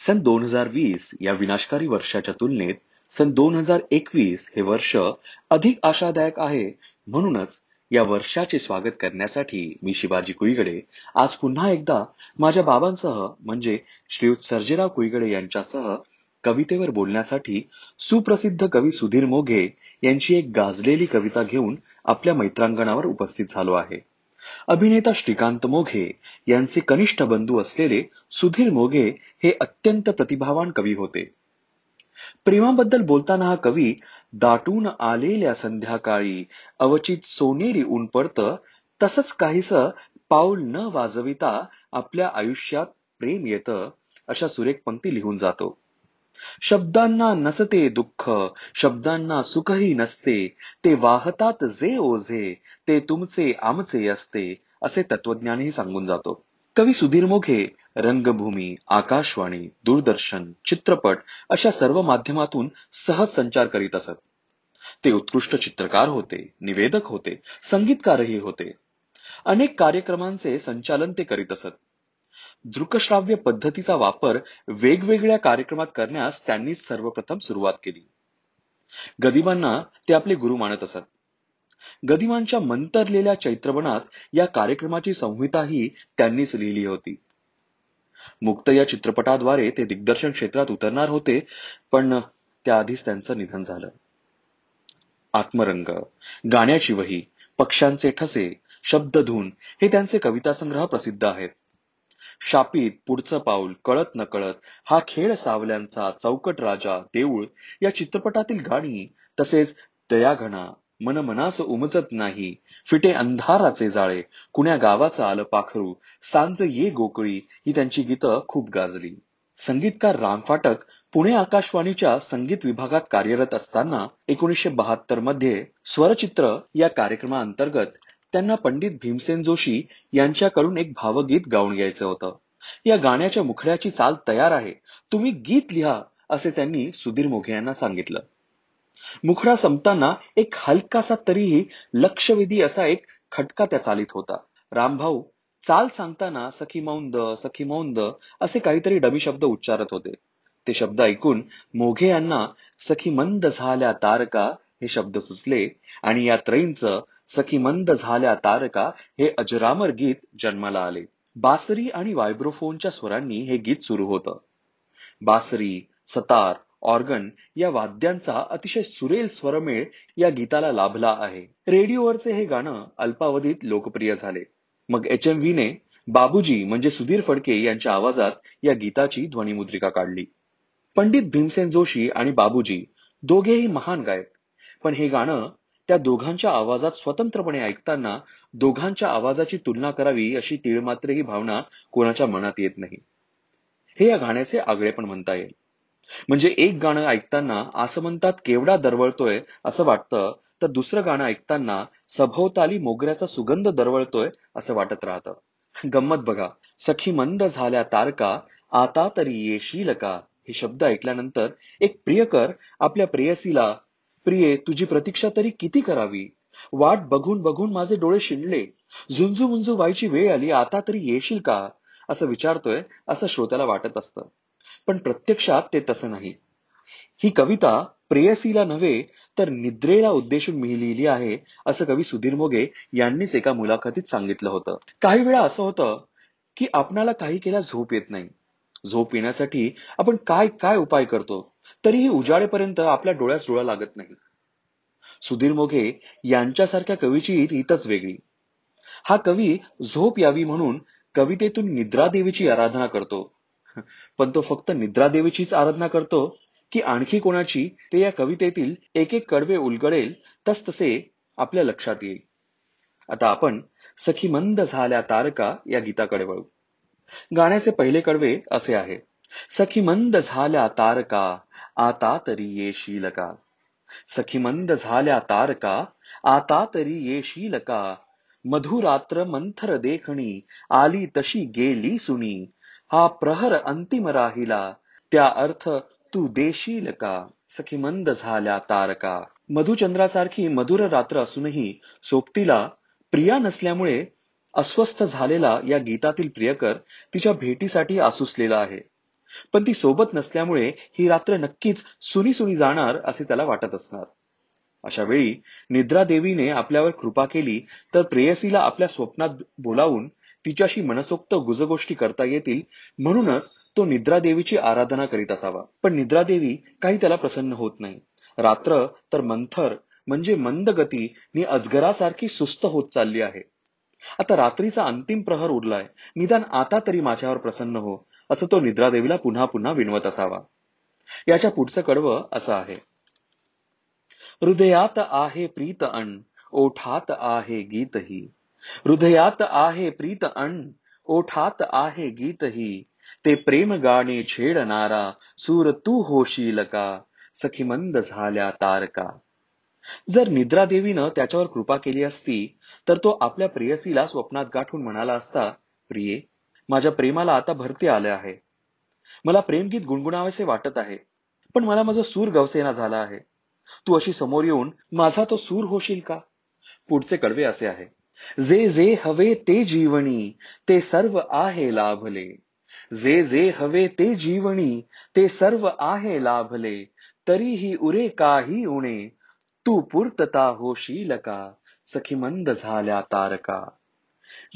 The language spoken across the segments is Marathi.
सन दोन हजार वीस या विनाशकारी वर्षाच्या तुलनेत सन दोन हजार एकवीस हे वर्ष अधिक आशादायक आहे. म्हणूनच या वर्षाचे स्वागत करण्यासाठी मी शिवाजी कुईगडे. आज पुन्हा एकदा माझ्या बाबांसह म्हणजे श्रीयुत सर्जेराव कुईगडे यांच्यासह कवितेवर बोलण्यासाठी सुप्रसिद्ध कवी सुधीर मोघे यांची एक गाजलेली कविता घेऊन आपल्या मैत्रांगणावर उपस्थित झालो आहे. अभिनेता श्रीकांत मोघे यांचे कनिष्ठ बंधू असलेले सुधीर मोघे हे अत्यंत प्रतिभावान कवी होते. प्रेमाबद्दल बोलताना हा कवी दाटून आलेल्या संध्याकाळी अवचित सोनेरी ऊन पडत तसंच काहीस पाऊल न वाजविता आपल्या आयुष्यात प्रेम येतं अशा सुरेख पंक्ती लिहून जातो. शब्दांना नसते दुःख शब्दांना सुखही नसते. ते वाहतात जे ओझे ते तुमचे आमचे असते असे तत्वज्ञानही सांगून जातो. कवी सुधीर मोघे रंगभूमी आकाशवाणी दूरदर्शन चित्रपट अशा सर्व माध्यमातून सहज संचार करीत असत. ते उत्कृष्ट चित्रकार होते निवेदक होते संगीतकारही होते. अनेक कार्यक्रमांचे संचालन ते करीत असत. दृकश्राव्य पद्धतीचा वापर वेगवेगळ्या कार्यक्रमात करण्यास त्यांनी सर्वप्रथम सुरुवात केली. गदिमांना ते आपले गुरु मानत असत. गदिमांच्या मंतरलेल्या चैत्रबनात या कार्यक्रमाची संहिताही त्यांनीच लिहिली होती. मुक्त या चित्रपटाद्वारे ते दिग्दर्शन क्षेत्रात उतरणार होते पण त्याआधीच त्यांचं निधन झालं. आत्मरंग गाण्याची वही पक्ष्यांचे ठसे शब्दधून हे त्यांचे कविता संग्रह प्रसिद्ध आहेत. शापित पुढचं पाऊल कळत नकळत हा खेळ सावल्यांचा चौकट राजा देऊळ या चित्रपटातील गाणी तसेच दयाघना मन मनास उमजत नाही फिटे अंधाराचे जाळे कुण्या गावाचं आलं पाखरू सांज ये गोकळी ही त्यांची गीतं खूप गाजली. संगीतकार राम फाटक पुणे आकाशवाणीच्या संगीत विभागात कार्यरत असताना एकोणीसशे बहात्तरमध्ये स्वरचित्र या कार्यक्रमाअंतर्गत त्यांना पंडित भीमसेन जोशी यांच्याकडून एक भावगीत गाऊन घ्यायचं होतं. या गाण्याच्या मुखड्याची चाल तयार आहे. तुम्ही गीत लिहा असे त्यांनी सुधीर मोघे यांना सांगितलं. मुखडा संपताना एक हलकासा तरीही लक्षवेधी असा एक खटका त्या चालीत होता. रामभाऊ चाल सांगताना सखी मौंद सखी मौंद असे काहीतरी डमी शब्द उच्चारत होते. ते शब्द ऐकून मोघे यांना सखी मंद झाल्या तारका हे शब्द सुचले आणि या त्रयींचं सखी मंद झाल्या तारका हे अजरामर गीत जन्माला आले. बासरी आणि वायब्रोफोनच्या स्वरांनी हे गीत सुरू होतं. बासरी सतार ऑर्गन या वाद्यांचा अतिशय सुरेल स्वरमेळ या गीताला लाभला आहे. रेडिओवरचे हे गाणं अल्पावधीत लोकप्रिय झाले. मग एच एम व्हीने बाबूजी म्हणजे सुधीर फडके यांच्या आवाजात या गीताची ध्वनिमुद्रिका काढली. पंडित भीमसेन जोशी आणि बाबूजी दोघेही महान गायक. पण हे गाणं त्या दोघांच्या आवाजात स्वतंत्रपणे ऐकताना दोघांच्या आवाजाची तुलना करावी अशी तिळमात्र ही भावना कोणाच्या मनात येत नाही. हे या गाण्याचे आगळे पण म्हणता येईल. म्हणजे एक गाणं ऐकताना आसमंतात केवडा दरवळतोय असं वाटतं तर दुसरं गाणं ऐकताना सभोवताली मोगऱ्याचा सुगंध दरवळतोय असं वाटत राहतं. गंमत बघा सखी मंद झाल्या तारका आता तरी येशील का? हे शब्द ऐकल्यानंतर एक प्रियकर आपल्या प्रेयसीला प्रिये तुझी प्रतीक्षा तरी किती करावी? वाट बघून बघून माझे डोळे शिणले. झुंजू मुंजू व्हायची वेळ आली आता तरी येशील का? असं विचारतोय असं श्रोत्याला वाटत असतं. पण प्रत्यक्षात ते तसं नाही. ही कविता प्रेयसीला नव्हे तर निद्रेला उद्देशून मी लिहिली आहे असं कवी सुधीर मोगे यांनीच एका मुलाखतीत सांगितलं होतं. काही वेळा असं होतं की आपणाला काही केला झोप येत नाही. झोप येण्यासाठी आपण काय काय उपाय करतो? तरीही उजाडेपर्यंत आपल्या डोळ्यास डोळा लागत नाही. सुधीर मोघे यांच्यासारख्या कवीची रीतच वेगळी. हा कवी झोप यावी म्हणून कवितेतून निद्रादेवीची आराधना करतो. पण तो फक्त निद्रादेवीचीच आराधना करतो की आणखी कोणाची ते या कवितेतील एक एक कडवे उलगडेल तस तसे आपल्या लक्षात येईल. आता आपण सखी मंद झाल्या तारका या गीताकडे वळू. गाण्याचे पहिले कडवे असे आहे. सखी मंद झाल्या तारका आता तरी येशील का सखी मंद झाल्या तारका आता तरी येशील का मधुरात्र मंथर देखणी आली तशी गेली सुनी. हा प्रहर अंतिम राहिला त्या अर्थ तू देशील का? सखी मंद झाल्या तारका. मधुचंद्रासारखी मधुर रात्र असूनही सोबतीला प्रिया नसल्यामुळे अस्वस्थ झालेला या गीतातील प्रियकर तिच्या भेटीसाठी आसुसलेला आहे. पण ती सोबत नसल्यामुळे ही रात्र नक्कीच सुनी सुनी जाणार असे त्याला वाटत असणार. अशा वेळी निद्रा देवीने आपल्यावर कृपा केली तर प्रेयसीला आपल्या स्वप्नात बोलावून तिच्याशी मनसोक्त गुजगोष्टी करता येतील म्हणूनच तो निद्रा देवीची आराधना करीत असावा. पण निद्रा देवी काही त्याला प्रसन्न होत नाही. रात्र तर मंथर म्हणजे मंद गती नि अजगरासारखी सुस्त होत चालली आहे. आता रात्रीचा अंतिम प्रहर उरलाय. निदान आता तरी माझ्यावर प्रसन्न हो असं तो निद्रादेवीला पुन्हा पुन्हा विनवत असावा. याच्या पुढचं कडवं असं आहे. हृदयात आहे प्रीत अण ओठात आहे गीतही हृदयात आहे प्रीत अण ओठात आहे गीतही ते प्रेम गाणे छेडणारा सूर तू होशील का? सखी मंद झाल्या तारका. जर निद्रा देवीनं त्याच्यावर कृपा केली असती तर तो आपल्या प्रेयसीला स्वप्नात गाठून म्हणाला असता प्रिये माझ्या प्रेमाला आता भरती आले आहे. मला प्रेमगीत गुणगुणावेसे वाटत आहे पण मला माझा सूर गवसेना झाला आहे. तू अशी समोर येऊन माझा तो सूर होशील का? पुढचे कडवे असे आहे. जे जे हवे ते जीवनी ते सर्व आहे लाभले. जे जे हवे ते जीवनी ते सर्व आहे लाभले. तरीही उरे काही उणे तू पूर्तता होशील का सखी मंद झाल्या तारका.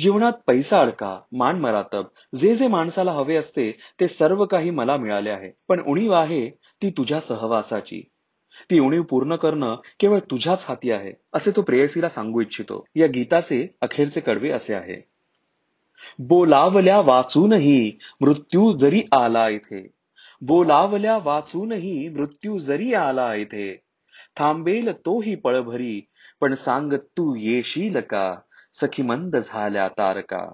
जीवनात पैसा अडका मान मरातब जे जे माणसाला हवे असते ते सर्व काही मला मिळाले आहे पण उणीव आहे ती तुझ्या सहवासाची. ती उणीव पूर्ण करणं केवळ तुझ्याच हाती आहे असे तो प्रेयसीला सांगू इच्छितो. या गीताचे अखेरचे कडवे असे आहे. बोलावल्या वाचूनही मृत्यू जरी आला इथे. बोलावल्या वाचूनही मृत्यू जरी आला इथे. थांबेल तोही पळभरी पण सांग तू येशील का? सखी मंद झाल्या तारका.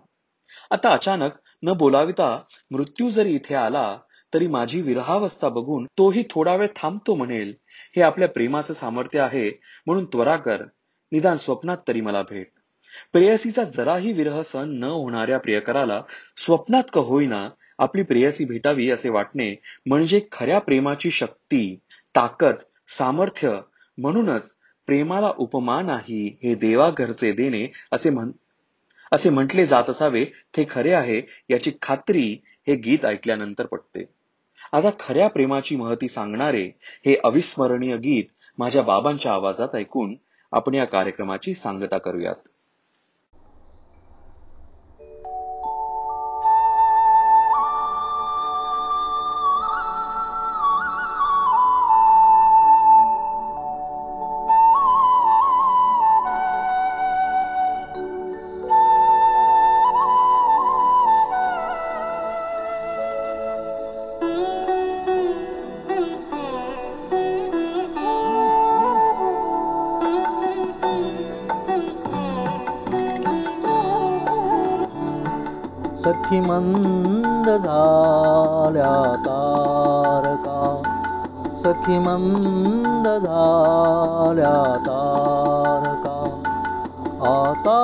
आता अचानक न बोलाविता मृत्यू जरी इथे आला तरी माझी विरहावस्था बघून तोही थोडा वेळ थांबतो म्हणेल. हे आपल्या प्रेमाचं सामर्थ्य आहे म्हणून त्वरा कर. निदान स्वप्नात तरी मला भेट. प्रेयसीचा जराही विरह सहन न होणाऱ्या प्रियकराला स्वप्नात का होईना आपली प्रेयसी भेटावी असे वाटणे म्हणजे खऱ्या प्रेमाची शक्ती ताकद सामर्थ्य म्हणूनच प्रेमाला उपमा नाही हे देवाघरचे देणे असे म्हण असे म्हटले जात असावे ते खरे आहे याची खात्री हे गीत ऐकल्यानंतर पटते. आता खऱ्या प्रेमाची महती सांगणारे हे अविस्मरणीय गीत माझ्या बाबांच्या आवाजात ऐकून आपण या कार्यक्रमाची सांगता करूयात. तारका आता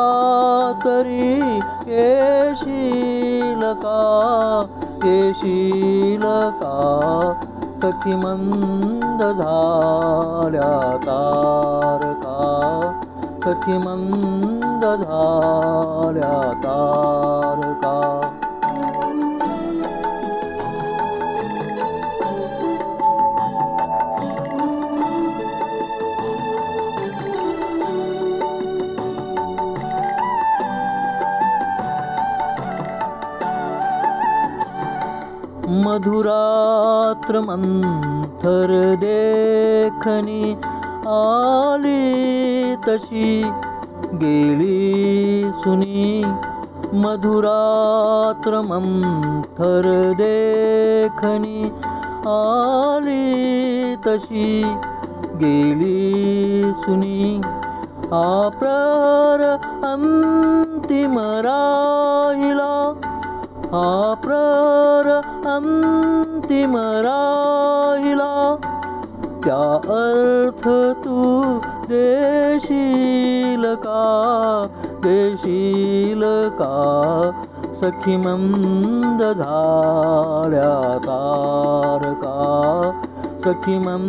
तरी येशील का येशील का सखी मंद झाल्या तारका सखी झाल्या मंथर देखनी आली गेली सुनी मधुरात्र मंथर देखनी आली तशी गेली सुनी अंतिम बालका सखिमं दधार्या तारका सखिमं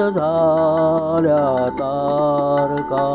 दधार्या तारका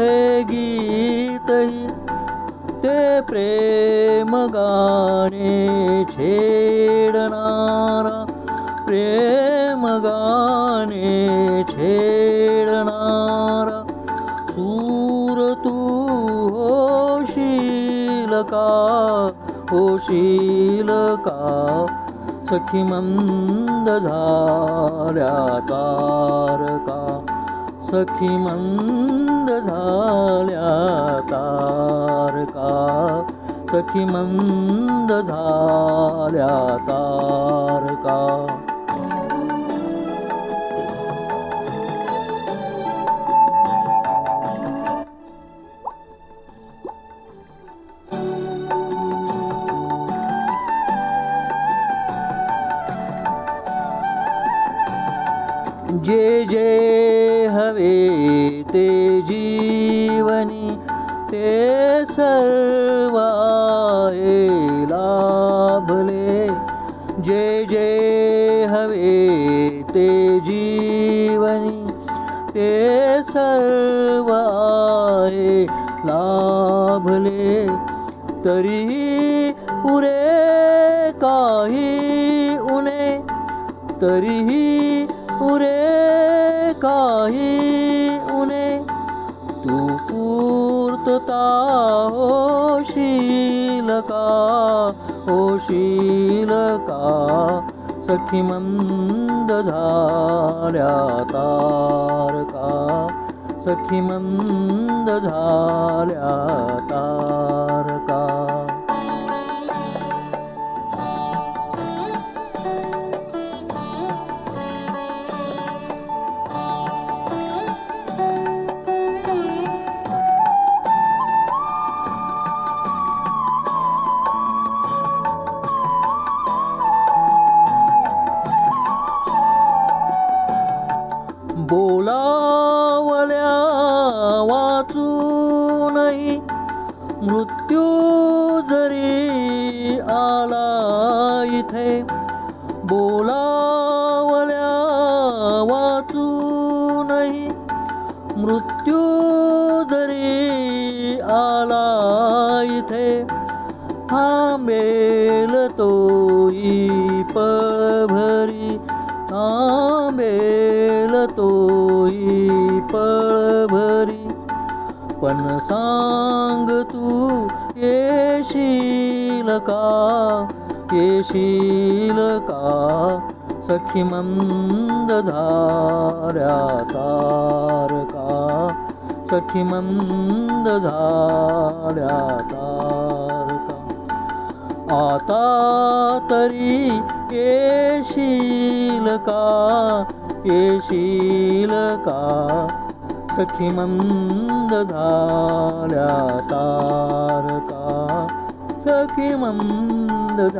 हे गीत ही। ते प्रेम प्रे मगाणे ठेणार प्रे मगाणे ठेर शीलका शीलका सखी मन्द्या सखी मंद झाल्या तारका। सखी मंद झाल्या तारका लाभले तरीही पुरे काही उणे तरीही पुरे काही उणे तू पूर्तता होशील का होशील का सखी मंद झाल्या तारका सखी मंद झाल्या सखि मन्द धारका सखी मन्द तारका? आीलका एलका सखी मन्द तारका? सखिमं मन्द